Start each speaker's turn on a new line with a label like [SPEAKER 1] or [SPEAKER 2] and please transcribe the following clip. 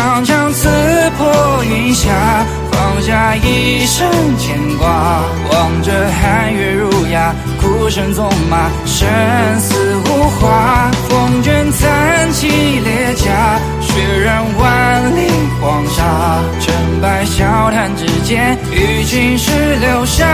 [SPEAKER 1] 长枪刺破云霞放下一生牵挂望着寒月如牙孤身纵马生死无话风卷残骑裂甲血染万里黄沙成败笑谈之间与青史留下